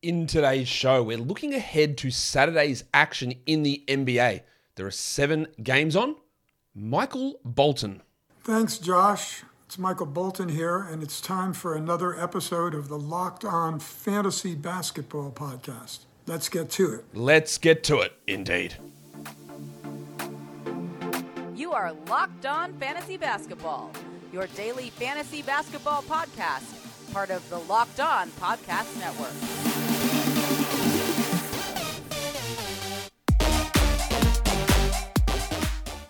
In today's show, we're looking ahead to Saturday's action in the NBA. There are seven games on. Michael Bolton. Thanks, Josh. It's Michael Bolton here, and it's time for another episode of the Locked On Fantasy Basketball Podcast. Let's get to it. Let's get to it, indeed. You are Locked On Fantasy Basketball, your daily fantasy basketball podcast, part of the Locked On Podcast Network.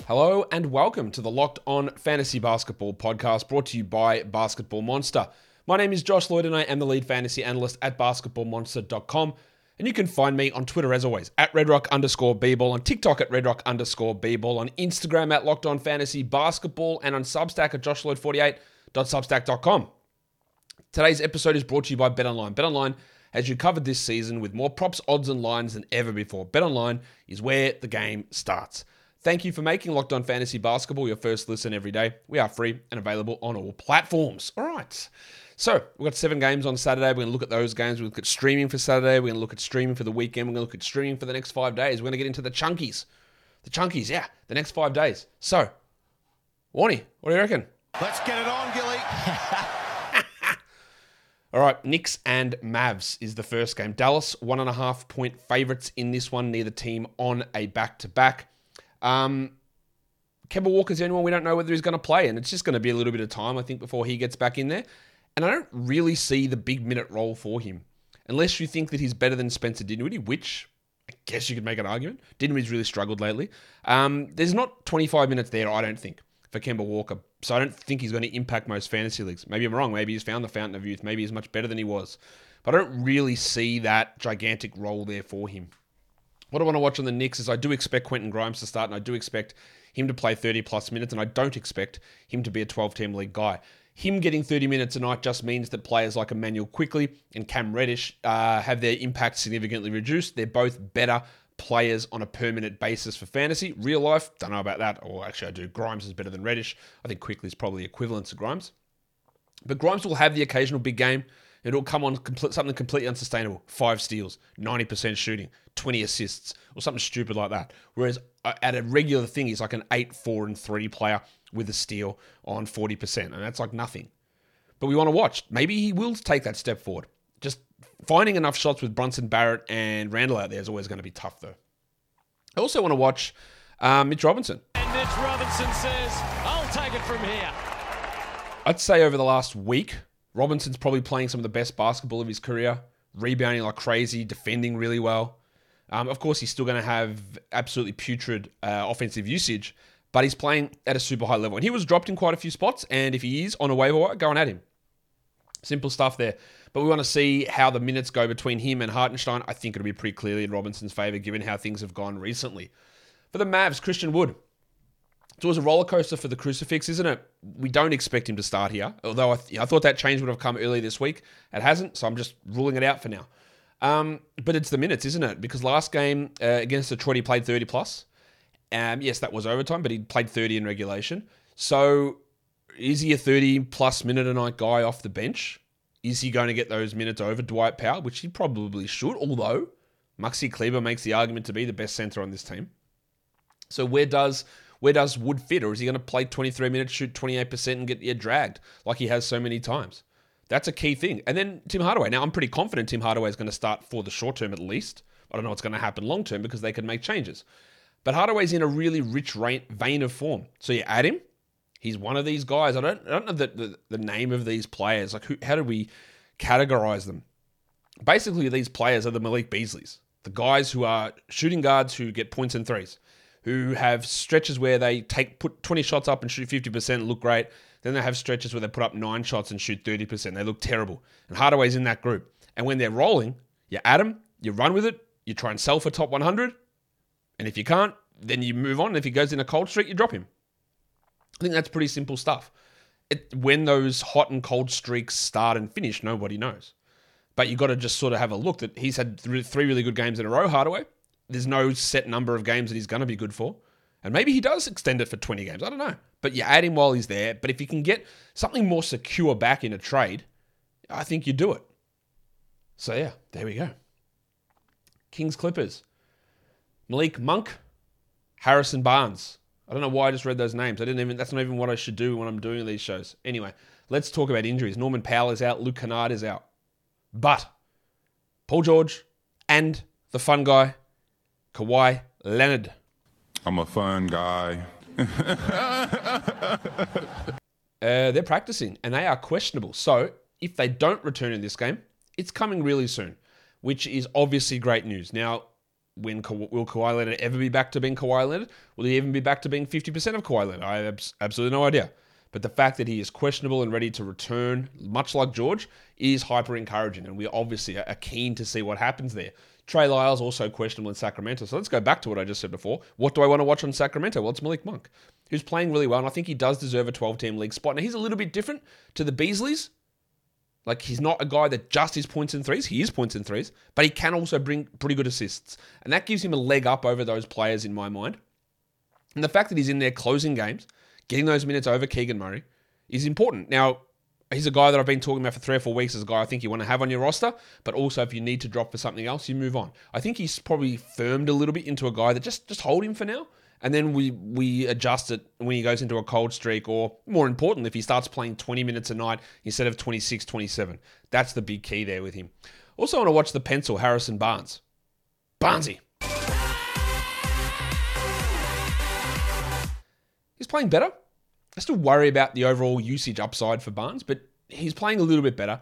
Hello and welcome to the Locked On Fantasy Basketball podcast brought to you by Basketball Monster. My name is Josh Lloyd and I am the lead fantasy analyst at basketballmonster.com. And you can find me on Twitter as always at redrock underscore bball, on TikTok at redrock underscore bball, on Instagram at Locked On Fantasy Basketball, and on Substack at joshlloyd48.substack.com. Today's episode is brought to you by BetOnline. BetOnline has you covered this season with more props, odds, and lines than ever before. BetOnline is where the game starts. Thank you for making Locked On Fantasy Basketball your first listen every day. We are free and available on all platforms. All right. So we've got seven games on Saturday. We're going to look at those games. We're going to look at streaming for Saturday. We're going to look at streaming for the weekend. We're going to look at streaming for the next five days. We're going to get into the chunkies. The chunkies, yeah, the next five days. So, Warnie, what do you reckon? Let's get it on, Gilly. All right, Knicks and Mavs is the first game. Dallas, one and a half point favorites in this one. Neither team on a back to back. Um, Kemba Walker's the only one we don't know whether he's going to play, and it's just going to be a little bit of time, I think, before he gets back in there. And I don't really see the big minute role for him, unless you think that he's better than Spencer Dinwiddie, which I guess you could make an argument. Dinwiddie's really struggled lately. Um, there's not 25 minutes there, I don't think, for Kemba Walker. So I don't think he's going to impact most fantasy leagues. Maybe I'm wrong. Maybe he's found the fountain of youth. Maybe he's much better than he was. But I don't really see that gigantic role there for him. What I want to watch on the Knicks is I do expect Quentin Grimes to start, and I do expect him to play 30 plus minutes, and I don't expect him to be a 12 team league guy. Him getting 30 minutes a night just means that players like Immanuel Quickley and Cam Reddish uh, have their impact significantly reduced. They're both better players on a permanent basis for fantasy. Real life, don't know about that. Or actually, I do. Grimes is better than Reddish. I think Quickley is probably equivalent to Grimes. But Grimes will have the occasional big game. It'll come on complete, something completely unsustainable. Five steals, 90% shooting, 20 assists, or something stupid like that. Whereas uh, at a regular thing, he's like an 8, 4, and 3 player with a steal on 40%. And that's like nothing. But we want to watch. Maybe he will take that step forward. Finding enough shots with Brunson Barrett and Randle out there is always going to be tough, though. I also want to watch uh, Mitch Robinson. And Mitch Robinson says, I'll take it from here. I'd say over the last week, Robinson's probably playing some of the best basketball of his career, rebounding like crazy, defending really well. Um, of course, he's still going to have absolutely putrid uh, offensive usage, but he's playing at a super high level. And he was dropped in quite a few spots, and if he is on a waiver wire, going at him. Simple stuff there. But we want to see how the minutes go between him and Hartenstein. I think it'll be pretty clearly in Robinson's favor, given how things have gone recently. For the Mavs, Christian Wood. It was a roller coaster for the crucifix, isn't it? We don't expect him to start here, although I, th- I thought that change would have come early this week. It hasn't, so I'm just ruling it out for now. Um, but it's the minutes, isn't it? Because last game uh, against Detroit, he played 30 plus. Um, yes, that was overtime, but he played 30 in regulation. So is he a 30 plus minute a night guy off the bench? Is he going to get those minutes over Dwight Powell, which he probably should, although Maxi Kleber makes the argument to be the best center on this team. So where does where does Wood fit? Or is he going to play 23 minutes, shoot 28%, and get yeah, dragged like he has so many times? That's a key thing. And then Tim Hardaway. Now, I'm pretty confident Tim Hardaway is going to start for the short term at least. I don't know what's going to happen long term because they can make changes. But Hardaway's in a really rich vein of form. So you add him. He's one of these guys. I don't, I don't know the, the, the name of these players. Like, who, how do we categorize them? Basically, these players are the Malik Beasleys, the guys who are shooting guards who get points and threes who have stretches where they take put 20 shots up and shoot 50%, look great. Then they have stretches where they put up nine shots and shoot 30%. They look terrible. And Hardaway's in that group. And when they're rolling, you add them, you run with it, you try and sell for top 100. And if you can't, then you move on. And if he goes in a cold streak, you drop him. I think that's pretty simple stuff. It, when those hot and cold streaks start and finish, nobody knows. But you've got to just sort of have a look that he's had three really good games in a row, Hardaway there's no set number of games that he's going to be good for. And maybe he does extend it for 20 games. I don't know. But you add him while he's there. But if you can get something more secure back in a trade, I think you do it. So yeah, there we go. Kings Clippers. Malik Monk, Harrison Barnes. I don't know why I just read those names. I didn't even that's not even what I should do when I'm doing these shows. Anyway, let's talk about injuries. Norman Powell is out, Luke Kennard is out. But Paul George and the fun guy, Kawhi Leonard. I'm a fun guy. Uh, they're practicing and they are questionable. So if they don't return in this game, it's coming really soon, which is obviously great news. Now, when will Kawhi Leonard ever be back to being Kawhi Leonard? Will he even be back to being 50% of Kawhi Leonard? I have abs- absolutely no idea. But the fact that he is questionable and ready to return, much like George, is hyper encouraging. And we obviously are keen to see what happens there. Trey Lyles also questionable in Sacramento. So let's go back to what I just said before. What do I want to watch on Sacramento? Well, it's Malik Monk, who's playing really well. And I think he does deserve a 12 team league spot. Now, he's a little bit different to the Beasleys. Like, he's not a guy that just is points and threes. He is points and threes, but he can also bring pretty good assists. And that gives him a leg up over those players in my mind. And the fact that he's in there closing games, getting those minutes over Keegan Murray, is important. Now, he's a guy that I've been talking about for three or four weeks as a guy I think you want to have on your roster, but also if you need to drop for something else, you move on. I think he's probably firmed a little bit into a guy that just just hold him for now. And then we we adjust it when he goes into a cold streak, or more important, if he starts playing 20 minutes a night instead of 26, 27. That's the big key there with him. Also, want to watch the pencil, Harrison Barnes. Barnesy. He's playing better. I still worry about the overall usage upside for Barnes, but he's playing a little bit better.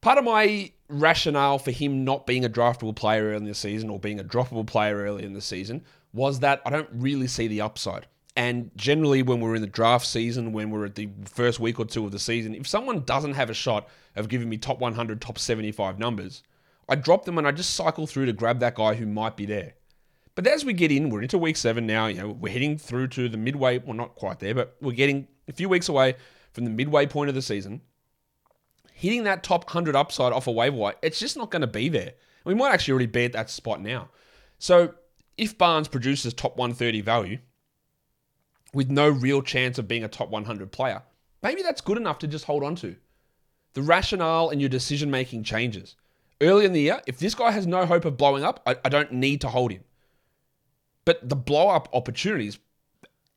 Part of my rationale for him not being a draftable player early in the season or being a droppable player early in the season was that I don't really see the upside. And generally, when we're in the draft season, when we're at the first week or two of the season, if someone doesn't have a shot of giving me top 100, top 75 numbers, I drop them and I just cycle through to grab that guy who might be there. But as we get in, we're into week seven now. You know, we're heading through to the midway. Well, not quite there, but we're getting a few weeks away from the midway point of the season. Hitting that top 100 upside off a waiver wire, it's just not going to be there. We might actually already be at that spot now. So if Barnes produces top 130 value with no real chance of being a top 100 player, maybe that's good enough to just hold on to. The rationale and your decision making changes. Early in the year, if this guy has no hope of blowing up, I, I don't need to hold him. But the blow up opportunities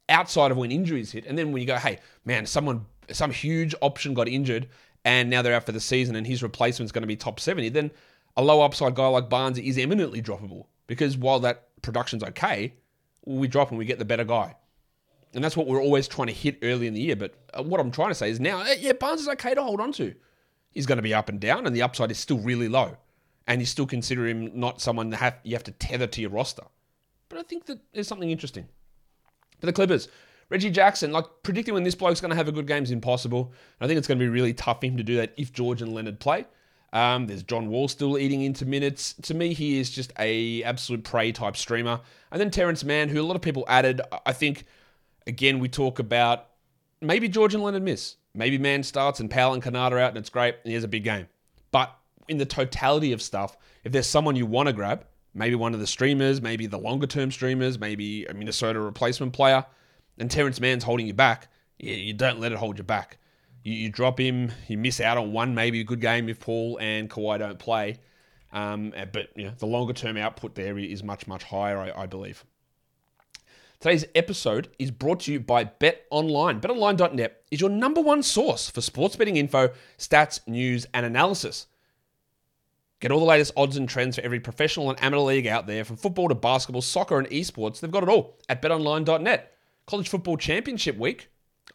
outside of when injuries hit, and then when you go, hey, man, someone, some huge option got injured and now they're out for the season and his replacement's going to be top 70, then a low upside guy like Barnes is eminently droppable because while that production's okay, we drop and we get the better guy. And that's what we're always trying to hit early in the year. But uh, what I'm trying to say is now, eh, yeah, Barnes is okay to hold on to. He's going to be up and down, and the upside is still really low. And you still consider him not someone that have, you have to tether to your roster. But I think that there's something interesting. For the Clippers, Reggie Jackson, like predicting when this bloke's going to have a good game is impossible. I think it's going to be really tough for him to do that if George and Leonard play. Um, there's John Wall still eating into minutes. To me, he is just a absolute prey type streamer. And then Terance Mann, who a lot of people added. I think, again, we talk about maybe George and Leonard miss. Maybe Mann starts and Powell and are out and it's great and he has a big game. But in the totality of stuff, if there's someone you want to grab, maybe one of the streamers, maybe the longer term streamers, maybe a Minnesota replacement player, and Terance Mann's holding you back, you don't let it hold you back. You, you drop him, you miss out on one, maybe a good game if Paul and Kawhi don't play. Um, but you know, the longer term output there is much, much higher, I, I believe. Today's episode is brought to you by Bet Online. BetOnline.net is your number one source for sports betting info, stats, news, and analysis. Get all the latest odds and trends for every professional and amateur league out there, from football to basketball, soccer, and esports. They've got it all at betonline.net. College Football Championship Week.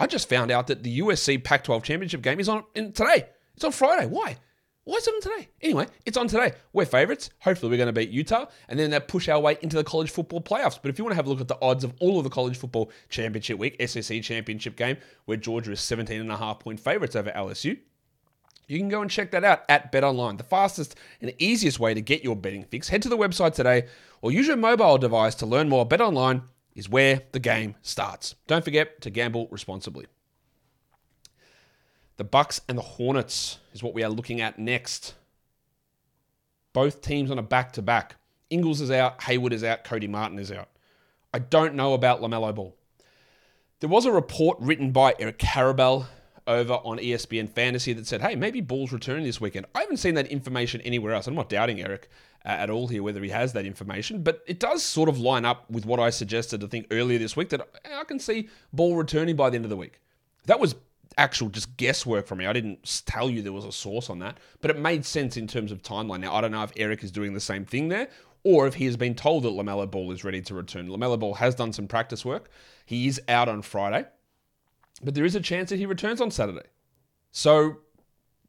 I just found out that the USC Pac 12 Championship game is on today. It's on Friday. Why? Why is it on today? Anyway, it's on today. We're favorites. Hopefully, we're going to beat Utah and then that push our way into the college football playoffs. But if you want to have a look at the odds of all of the college football championship week, SEC championship game, where Georgia is 17 and a half point favorites over LSU, you can go and check that out at BetOnline, the fastest and easiest way to get your betting fix. Head to the website today or use your mobile device to learn more. BetOnline is where the game starts. Don't forget to gamble responsibly. The Bucks and the Hornets is what we are looking at next. Both teams on a back to back. Ingles is out, Hayward is out, Cody Martin is out. I don't know about LaMelo Ball. There was a report written by Eric Karabell over on ESPN Fantasy that said, hey, maybe Ball's returning this weekend. I haven't seen that information anywhere else. I'm not doubting Eric at all here whether he has that information, but it does sort of line up with what I suggested, I think, earlier this week that I can see Ball returning by the end of the week. That was actual just guesswork from me. I didn't tell you there was a source on that, but it made sense in terms of timeline. Now, I don't know if Eric is doing the same thing there or if he has been told that LaMelo Ball is ready to return. LaMelo Ball has done some practice work. He is out on Friday, but there is a chance that he returns on Saturday. So,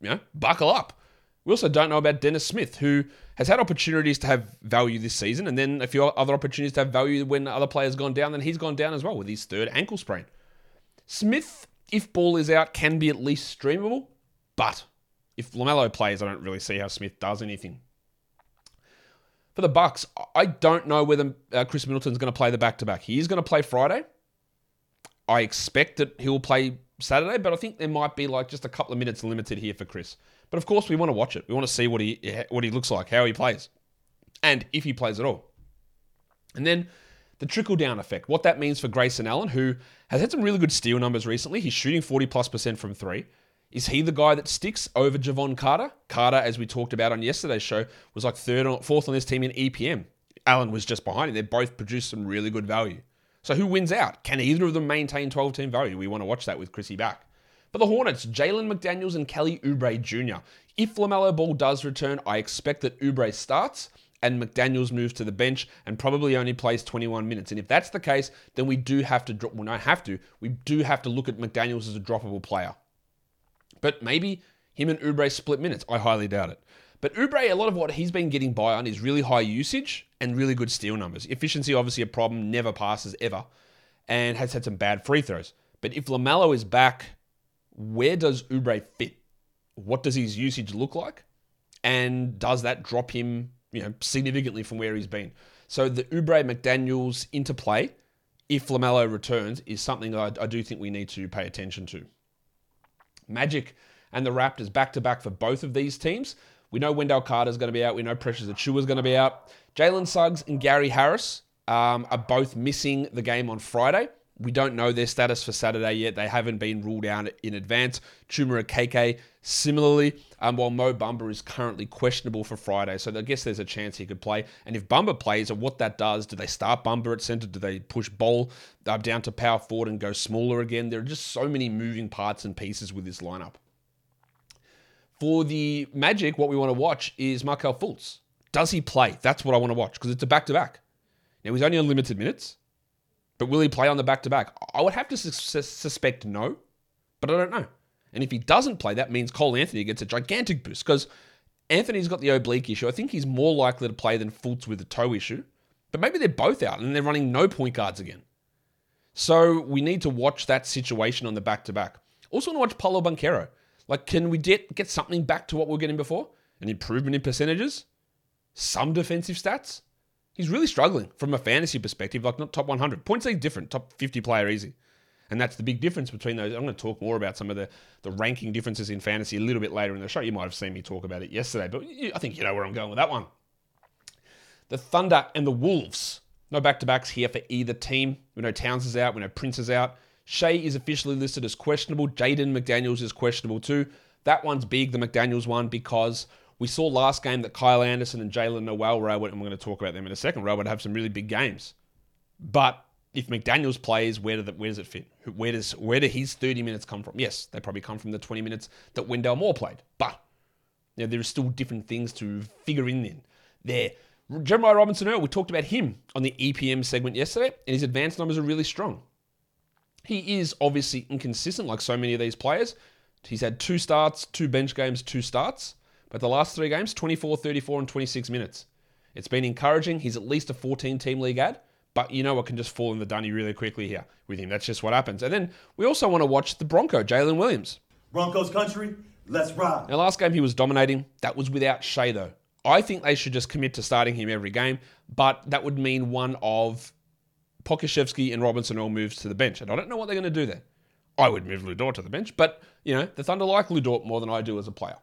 you know, buckle up. We also don't know about Dennis Smith, who has had opportunities to have value this season, and then a few other opportunities to have value when other players gone down, then he's gone down as well with his third ankle sprain. Smith, if ball is out, can be at least streamable, but if LaMelo plays, I don't really see how Smith does anything. For the Bucks, I don't know whether uh, Khris Middleton's going to play the back-to-back. He is going to play Friday. I expect that he'll play Saturday, but I think there might be like just a couple of minutes limited here for Chris. But of course, we want to watch it. We want to see what he what he looks like, how he plays, and if he plays at all. And then the trickle down effect. What that means for Grayson Allen, who has had some really good steal numbers recently. He's shooting 40 plus percent from three. Is he the guy that sticks over Jevon Carter? Carter, as we talked about on yesterday's show, was like third or fourth on this team in EPM. Allen was just behind him. They both produced some really good value. So who wins out? Can either of them maintain 12 team value? We want to watch that with Chrissy back. For the Hornets, Jalen McDaniels and Kelly Oubre Jr. If LaMelo Ball does return, I expect that Oubre starts and McDaniels moves to the bench and probably only plays 21 minutes. And if that's the case, then we do have to drop, well, not have to, we do have to look at McDaniels as a droppable player. But maybe him and Oubre split minutes. I highly doubt it. But Oubre, a lot of what he's been getting by on is really high usage and really good steal numbers. Efficiency, obviously, a problem, never passes ever, and has had some bad free throws. But if LaMelo is back, where does Oubre fit? What does his usage look like? And does that drop him, you know, significantly from where he's been? So the Oubre McDaniels interplay, if LaMelo returns, is something I, I do think we need to pay attention to. Magic and the Raptors back to back for both of these teams. We know Wendell Carter is going to be out. We know Precious is going to be out. Jalen Suggs and Gary Harris um, are both missing the game on Friday. We don't know their status for Saturday yet. They haven't been ruled out in advance. Chuma Okeke similarly, um, while Mo Bamba is currently questionable for Friday. So I guess there's a chance he could play. And if Bamba plays, and what that does, do they start Bamba at center? Do they push Ball uh, down to power forward and go smaller again? There are just so many moving parts and pieces with this lineup. For the Magic, what we want to watch is Markelle Fultz. Does he play? That's what I want to watch because it's a back to back. Now, he's only on limited minutes, but will he play on the back to back? I would have to sus- suspect no, but I don't know. And if he doesn't play, that means Cole Anthony gets a gigantic boost because Anthony's got the oblique issue. I think he's more likely to play than Fultz with the toe issue, but maybe they're both out and they're running no point guards again. So we need to watch that situation on the back to back. Also, want to watch Paolo Banchero. Like, can we get, get something back to what we were getting before? An improvement in percentages? Some defensive stats? He's really struggling from a fantasy perspective, like not top 100. Points league different, top 50 player easy. And that's the big difference between those. I'm going to talk more about some of the, the ranking differences in fantasy a little bit later in the show. You might have seen me talk about it yesterday, but I think you know where I'm going with that one. The Thunder and the Wolves. No back to backs here for either team. We know Towns is out. We know Prince is out. Shai is officially listed as questionable. Jaden McDaniels is questionable too. That one's big, the McDaniels one, because we saw last game that Kyle Anderson and Jaylen Nowell were able, and we're going to talk about them in a second, were able to have some really big games. But if McDaniels plays, where, do the, where does it fit? Where does where do his 30 minutes come from? Yes, they probably come from the 20 minutes that Wendell Moore played. But you know, there are still different things to figure in then. There. Jeremiah Robinson Earl, we talked about him on the EPM segment yesterday, and his advanced numbers are really strong. He is obviously inconsistent, like so many of these players. He's had two starts, two bench games, two starts. But the last three games, 24, 34, and 26 minutes. It's been encouraging. He's at least a 14 team league ad. But you know what can just fall in the dunny really quickly here with him. That's just what happens. And then we also want to watch the Bronco, Jalen Williams. Broncos country, let's ride. Now, last game he was dominating. That was without Shai, though. I think they should just commit to starting him every game, but that would mean one of Pokushevsky and Robinson all moves to the bench. And I don't know what they're going to do there. I would move Ludort to the bench, but, you know, the Thunder like Ludort more than I do as a player.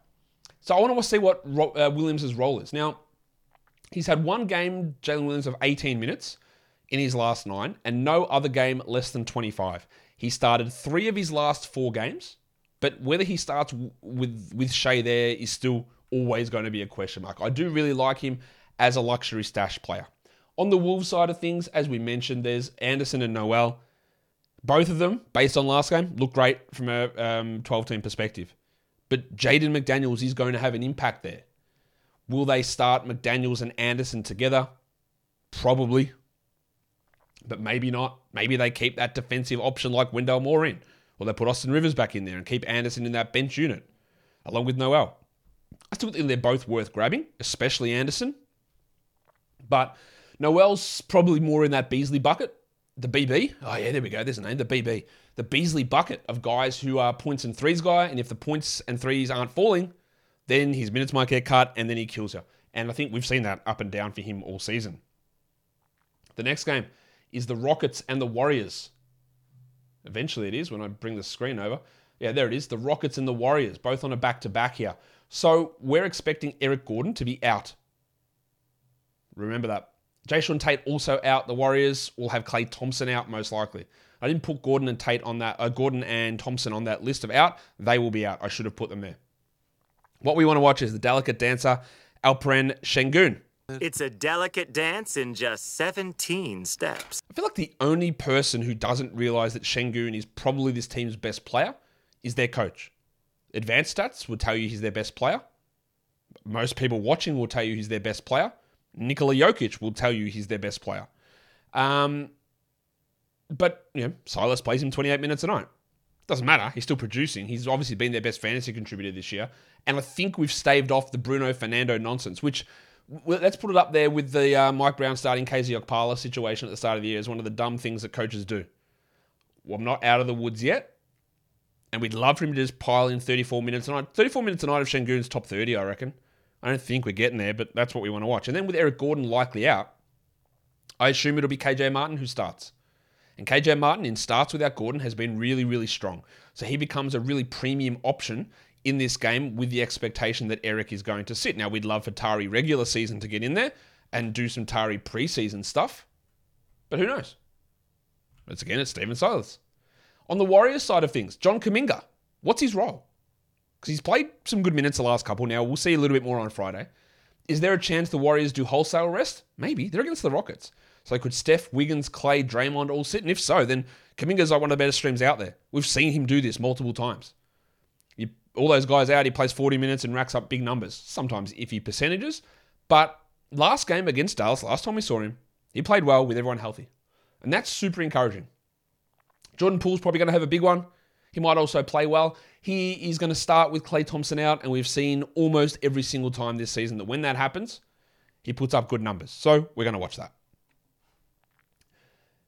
So I want to see what uh, Williams' role is. Now, he's had one game, Jalen Williams, of 18 minutes in his last nine, and no other game less than 25. He started three of his last four games, But whether he starts with with Shai there is still always going to be a question mark. I do really like him as a luxury stash player. On the Wolves side of things, as we mentioned, there's Anderson and Nowell. Both of them, based on last game, look great from a um, 12 team perspective. But Jaden McDaniels is going to have an impact there. Will they start McDaniels and Anderson together? Probably. But maybe not. Maybe they keep that defensive option like Wendell Moore in. Or they put Austin Rivers back in there and keep Anderson in that bench unit, along with Nowell. I still think they're both worth grabbing, especially Anderson. But Nowell's probably more in that Beasley bucket. The BB. Oh, yeah, there we go. There's a name. The BB. The Beasley bucket of guys who are points and threes guy. And if the points and threes aren't falling, then his minutes might get cut and then he kills you. And I think we've seen that up and down for him all season. The next game is the Rockets and the Warriors. Eventually it is when I bring the screen over. Yeah, there it is. The Rockets and the Warriors, both on a back to back here. So we're expecting Eric Gordon to be out. Remember that. Jae'Sean Tate also out. The Warriors will have Klay Thompson out most likely. I didn't put Gordon and Tate on that. Uh, Gordon and Thompson on that list of out. They will be out. I should have put them there. What we want to watch is the delicate dancer Alperen Sengun. It's a delicate dance in just 17 steps. I feel like the only person who doesn't realize that Sengun is probably this team's best player is their coach. Advanced stats will tell you he's their best player. Most people watching will tell you he's their best player. Nikola Jokic will tell you he's their best player. Um, but, you know, Silas plays him 28 minutes a night. Doesn't matter. He's still producing. He's obviously been their best fantasy contributor this year. And I think we've staved off the Bruno Fernando nonsense, which let's put it up there with the uh, Mike Brown starting KZ Okpala situation at the start of the year is one of the dumb things that coaches do. Well, I'm not out of the woods yet. And we'd love for him to just pile in 34 minutes a night. 34 minutes a night of Sengun's top 30, I reckon. I don't think we're getting there, but that's what we want to watch. And then with Eric Gordon likely out, I assume it'll be KJ Martin who starts. And KJ Martin in starts without Gordon has been really, really strong. So he becomes a really premium option in this game with the expectation that Eric is going to sit. Now, we'd love for Tari regular season to get in there and do some Tari preseason stuff, but who knows? Once again, it's Stephen Silas. On the Warriors side of things, John Kuminga, what's his role? Because he's played some good minutes the last couple. Now, we'll see a little bit more on Friday. Is there a chance the Warriors do wholesale rest? Maybe. They're against the Rockets. So could Steph, Wiggins, Klay, Draymond all sit? And if so, then Kuminga's like one of the better streams out there. We've seen him do this multiple times all those guys out, he plays 40 minutes and racks up big numbers. Sometimes iffy percentages. But last game against Dallas, last time we saw him, he played well with everyone healthy. And that's super encouraging. Jordan Poole's probably going to have a big one. He might also play well. He is going to start with Klay Thompson out, and we've seen almost every single time this season that when that happens, he puts up good numbers. So we're going to watch that.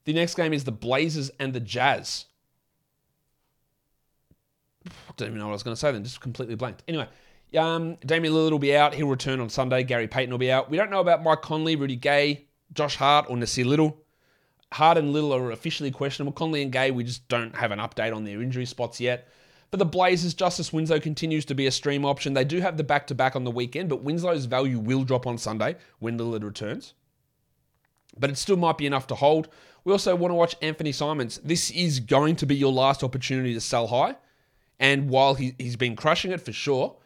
The next game is the Blazers and the Jazz. Don't even know what I was going to say then, just completely blanked. Anyway, um, Damian Lillard will be out. He'll return on Sunday. Gary Payton will be out. We don't know about Mike Conley, Rudy Gay, Josh Hart, or Nassir Little. Hart and Little are officially questionable. Conley and Gay, we just don't have an update on their injury spots yet. For the Blazers, Justice Winslow continues to be a stream option. They do have the back to back on the weekend, but Winslow's value will drop on Sunday when Lillard returns. But it still might be enough to hold. We also want to watch Anthony Simons. This is going to be your last opportunity to sell high. And while he, he's been crushing it for sure,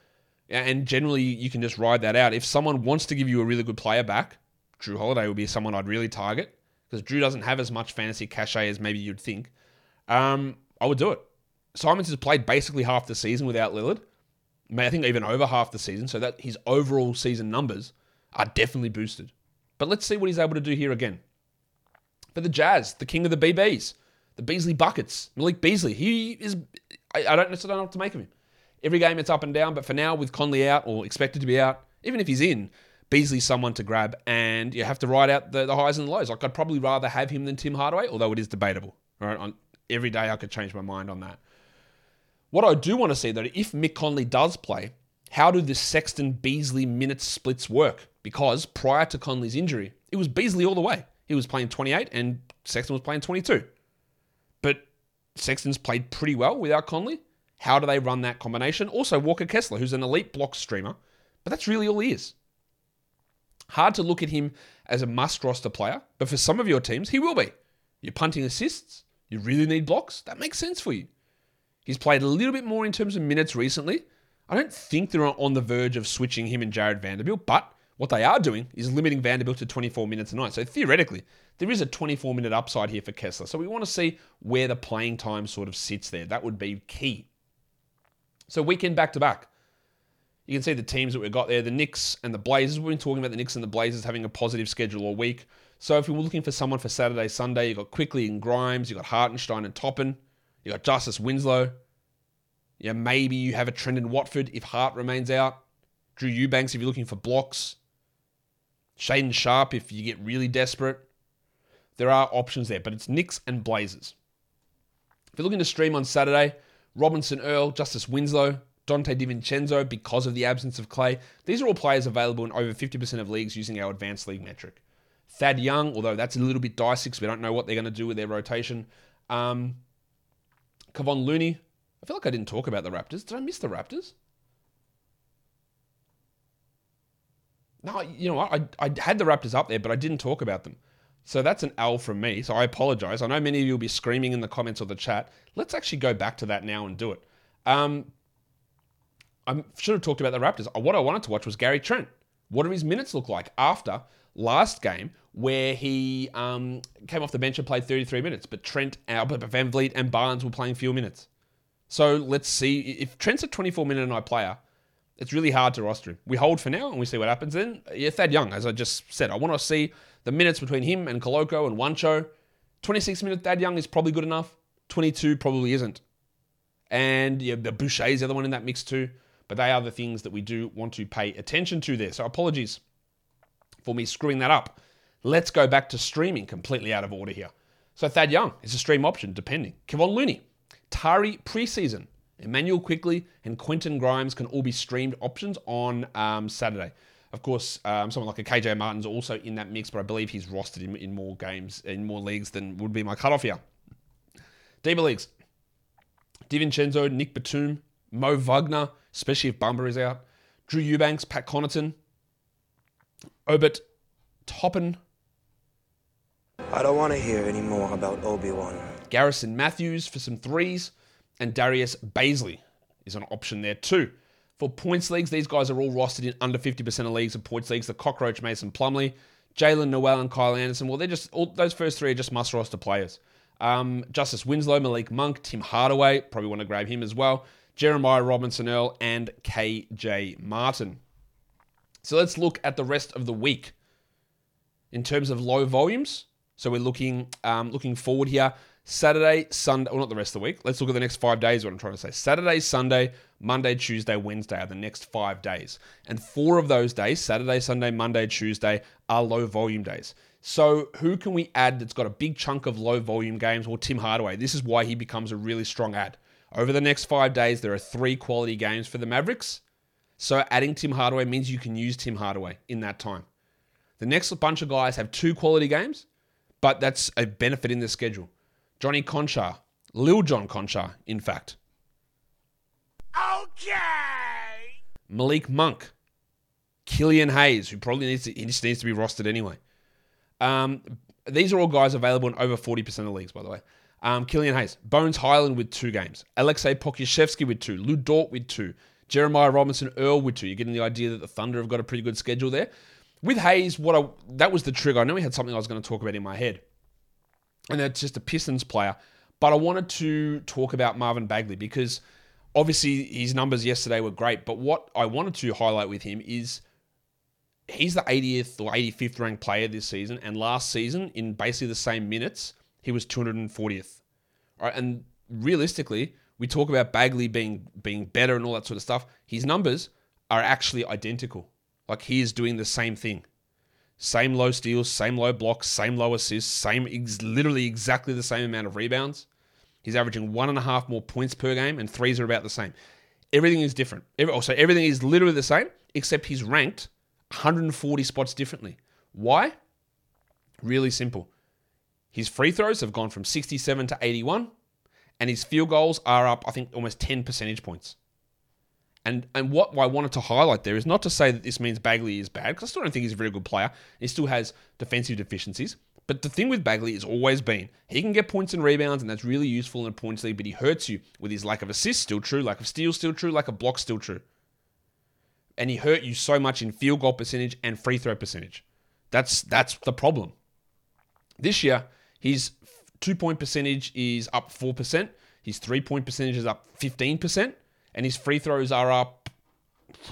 and generally you can just ride that out. If someone wants to give you a really good player back, Jrue Holiday would be someone I'd really target because Jrue doesn't have as much fantasy cachet as maybe you'd think. Um, I would do it. Simons has played basically half the season without Lillard. I think even over half the season, so that his overall season numbers are definitely boosted. But let's see what he's able to do here again. For the Jazz, the king of the BBs, the Beasley buckets, Malik Beasley. He is I, I don't necessarily know what to make of him. Every game it's up and down, but for now, with Conley out or expected to be out, even if he's in, Beasley's someone to grab, and you have to ride out the, the highs and the lows. Like I'd probably rather have him than Tim Hardaway, although it is debatable. Right, on every day I could change my mind on that. What I do want to see though, if Mick Conley does play, how do the Sexton Beasley minute splits work? Because prior to Conley's injury, it was Beasley all the way. He was playing 28 and Sexton was playing 22. But Sexton's played pretty well without Conley. How do they run that combination? Also, Walker Kessler, who's an elite block streamer, but that's really all he is. Hard to look at him as a must roster player, but for some of your teams, he will be. You're punting assists, you really need blocks, that makes sense for you. He's played a little bit more in terms of minutes recently. I don't think they're on the verge of switching him and Jarred Vanderbilt, but what they are doing is limiting Vanderbilt to 24 minutes a night. So theoretically, there is a 24 minute upside here for Kessler. So we want to see where the playing time sort of sits there. That would be key. So weekend back to back. You can see the teams that we've got there the Knicks and the Blazers. We've been talking about the Knicks and the Blazers having a positive schedule all week. So if you're looking for someone for Saturday, Sunday, you've got Quickley and Grimes, you've got Hartenstein and Toppin, you've got Justice Winslow. Yeah, maybe you have a Trendon Watford if Hart remains out. Drew Eubanks if you're looking for blocks. Shaedon Sharpe if you get really desperate. There are options there, but it's Knicks and Blazers. If you're looking to stream on Saturday, Robinson Earl, Justice Winslow, Donte DiVincenzo because of the absence of Klay. These are all players available in over 50% of leagues using our advanced league metric. Thad Young, although that's a little bit dicey because we don't know what they're going to do with their rotation. Um, Looney. I feel like I didn't talk about the Raptors. Did I miss the Raptors? No, you know what? I, I had the Raptors up there, but I didn't talk about them. So that's an L from me. So I apologize. I know many of you will be screaming in the comments or the chat. Let's actually go back to that now and do it. Um, I should have talked about the Raptors. What I wanted to watch was Gary Trent. What do his minutes look like after last game where he um, came off the bench and played 33 minutes, but Trent, Albert, VanVleet, and Barnes were playing fewer minutes. So let's see. If Trent's a 24 minute a night player, it's really hard to roster him. We hold for now and we see what happens then. Yeah, Thad Young, as I just said, I want to see the minutes between him and Koloko and Juancho. 26 minute Thad Young is probably good enough. 22 probably isn't. And yeah, is the other one in that mix too. But they are the things that we do want to pay attention to there. So apologies for me screwing that up. Let's go back to streaming, completely out of order here. So Thad Young is a stream option, depending. Kevon Looney, Tari preseason, Immanuel Quickley, and Quentin Grimes can all be streamed options on um, Saturday. Of course, um, someone like a KJ Martin's also in that mix, but I believe he's rostered in, in more games, in more leagues than would be my cutoff here. Deeper leagues. DiVincenzo, Nic Batum, Mo Wagner, especially if Bumber is out. Drew Eubanks, Pat Connaughton, Obert Toppin. I don't want to hear any more about Obi-Wan. Garrison Matthews for some threes, and Darius Bazley is an option there too. For points leagues, these guys are all rostered in under 50% of leagues of points leagues. The Cockroach, Mason Plumlee, Jaylen Nowell, and Kyle Anderson. Well, they're just all those first three are just must roster players. Um, Justice Winslow, Malik Monk, Tim Hardaway, probably want to grab him as well. Jeremiah Robinson Earl, and KJ Martin. So let's look at the rest of the week in terms of low volumes. So we're looking um, looking forward here. Saturday, Sunday, well, not the rest of the week. Let's look at the next five days, what I'm trying to say. Saturday, Sunday, Monday, Tuesday, Wednesday are the next five days. And four of those days, Saturday, Sunday, Monday, Tuesday, are low volume days. So who can we add that's got a big chunk of low volume games? Well, Tim Hardaway. This is why he becomes a really strong ad. Over the next five days, there are three quality games for the Mavericks. So adding Tim Hardaway means you can use Tim Hardaway in that time. The next bunch of guys have two quality games, but that's a benefit in the schedule. Johnny Konchar, Lil John Konchar, in fact. Okay. Malik Monk, Killian Hayes, who probably needs to, he just needs to be rostered anyway. Um, these are all guys available in over 40% of leagues, by the way. Um, Killian Hayes, Bones Hyland with two games, Alexei Pokusevski with two, Lu Dort with two, Jeremiah Robinson Earl with two. You're getting the idea that the Thunder have got a pretty good schedule there. With Hayes, what I, that was the trigger. I know we had something I was going to talk about in my head, and that's just a Pistons player. But I wanted to talk about Marvin Bagley because obviously his numbers yesterday were great. But what I wanted to highlight with him is he's the 80th or 85th ranked player this season, and last season in basically the same minutes he was 240th. All right, and realistically, we talk about Bagley being being better and all that sort of stuff. His numbers are actually identical. Like he is doing the same thing. Same low steals, same low blocks, same low assists, same ex- literally exactly the same amount of rebounds. He's averaging one and a half more points per game, and threes are about the same. Everything is different. Every, oh, so everything is literally the same, except he's ranked 140 spots differently. Why? Really simple. His free throws have gone from 67 to 81, and his field goals are up, I think, almost 10 percentage points. And and what I wanted to highlight there is not to say that this means Bagley is bad, because I still don't think he's a very good player. He still has defensive deficiencies, But the thing with Bagley has always been he can get points and rebounds, and that's really useful in a points league, but he hurts you with his lack of assists, still true, lack of steals, still true, lack of blocks, still true. And he hurt you so much in field goal percentage and free throw percentage. That's that's the problem. This year, his two point percentage is up 4%, his three point percentage is up 15%, and his free throws are up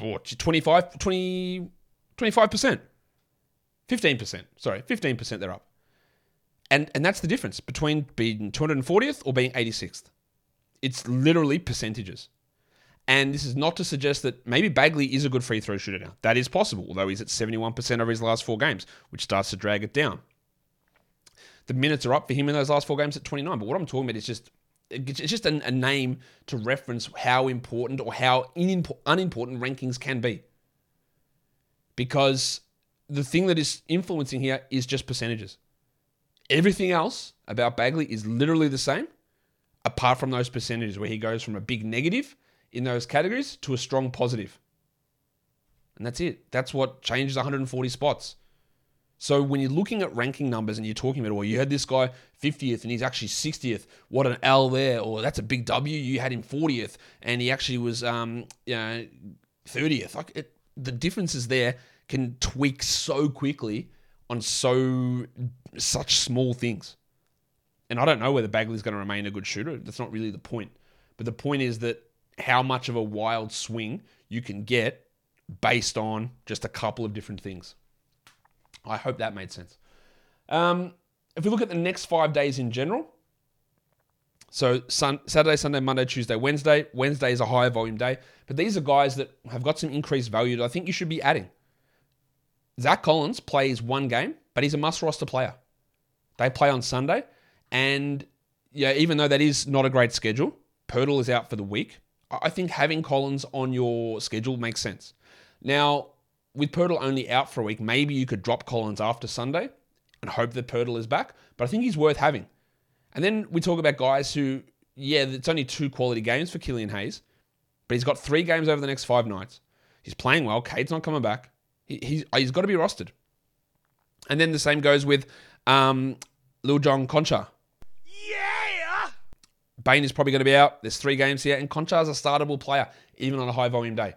oh, 25, 20, 25%. 15%. Sorry, 15% they're up. And and that's the difference between being 240th or being 86th. It's literally percentages. And this is not to suggest that maybe Bagley is a good free throw shooter now. That is possible, although he's at 71% over his last four games, which starts to drag it down. The minutes are up for him in those last four games at 29. But what I'm talking about is just it's just a, a name to reference how important or how unimportant rankings can be. Because the thing that is influencing here is just percentages. Everything else about Bagley is literally the same, apart from those percentages where he goes from a big negative in those categories to a strong positive. And that's it. That's what changes 140 spots. So when you're looking at ranking numbers and you're talking about, well, you had this guy 50th and he's actually 60th. What an L there, or that's a big W. You had him 40th and he actually was, um, you know, 30th. Like it, the differences there can tweak so quickly on so such small things. And I don't know whether Bagley's going to remain a good shooter. That's not really the point. But the point is that how much of a wild swing you can get based on just a couple of different things. I hope that made sense. Um, if we look at the next five days in general, so sun, Saturday, Sunday, Monday, Tuesday, Wednesday. Wednesday is a higher volume day, but these are guys that have got some increased value that I think you should be adding. Zach Collins plays one game, but he's a must roster player. They play on Sunday, and yeah, even though that is not a great schedule, Poeltl is out for the week. I think having Collins on your schedule makes sense. Now, with Poeltl only out for a week, maybe you could drop Collins after Sunday and hope that Poeltl is back, but I think he's worth having. And then we talk about guys who, yeah, it's only two quality games for Killian Hayes, but he's got three games over the next five nights. He's playing well. Cade's not coming back. He, he's he's got to be rostered. And then the same goes with um, Lil John Konchar. Yeah. Bane is probably going to be out. There's three games here, and Konchar is a startable player, even on a high volume day.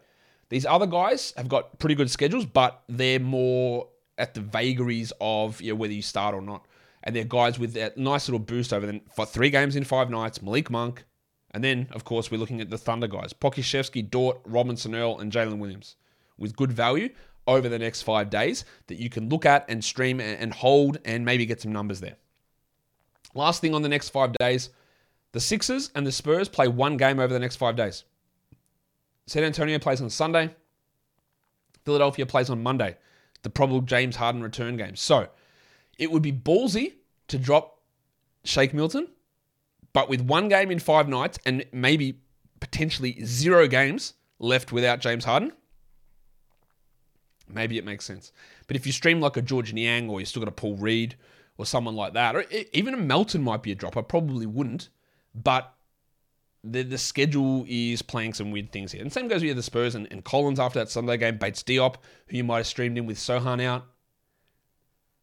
These other guys have got pretty good schedules, but they're more at the vagaries of you know, whether you start or not. And they're guys with that nice little boost over them for three games in five nights. Malik Monk, and then of course we're looking at the Thunder guys: Pokusevski, Dort, Robinson Earl, and Jalen Williams with good value over the next five days that you can look at and stream and hold and maybe get some numbers there. Last thing on the next five days the Sixers and the Spurs play one game over the next five days. San Antonio plays on Sunday. Philadelphia plays on Monday. The probable James Harden return game. So it would be ballsy to drop Shake Milton, but with one game in five nights and maybe potentially zero games left without James Harden, maybe it makes sense. But if you stream like a Georges Niang or you still got a Paul Reed or someone like that, or even a Melton might be a drop. I probably wouldn't, but the, the schedule is playing some weird things here. And same goes with the Spurs and, and Collins after that Sunday game, Bates Diop, who you might have streamed in with Sochan out.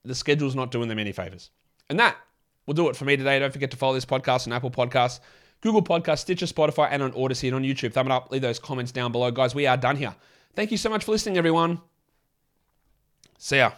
The schedule's not doing them any favors. And that will do it for me today. Don't forget to follow this podcast on Apple Podcasts, Google Podcasts, Stitcher, Spotify, and on Odysee and on YouTube. Thumb it up, leave those comments down below. Guys, we are done here. Thank you so much for listening, everyone. See ya.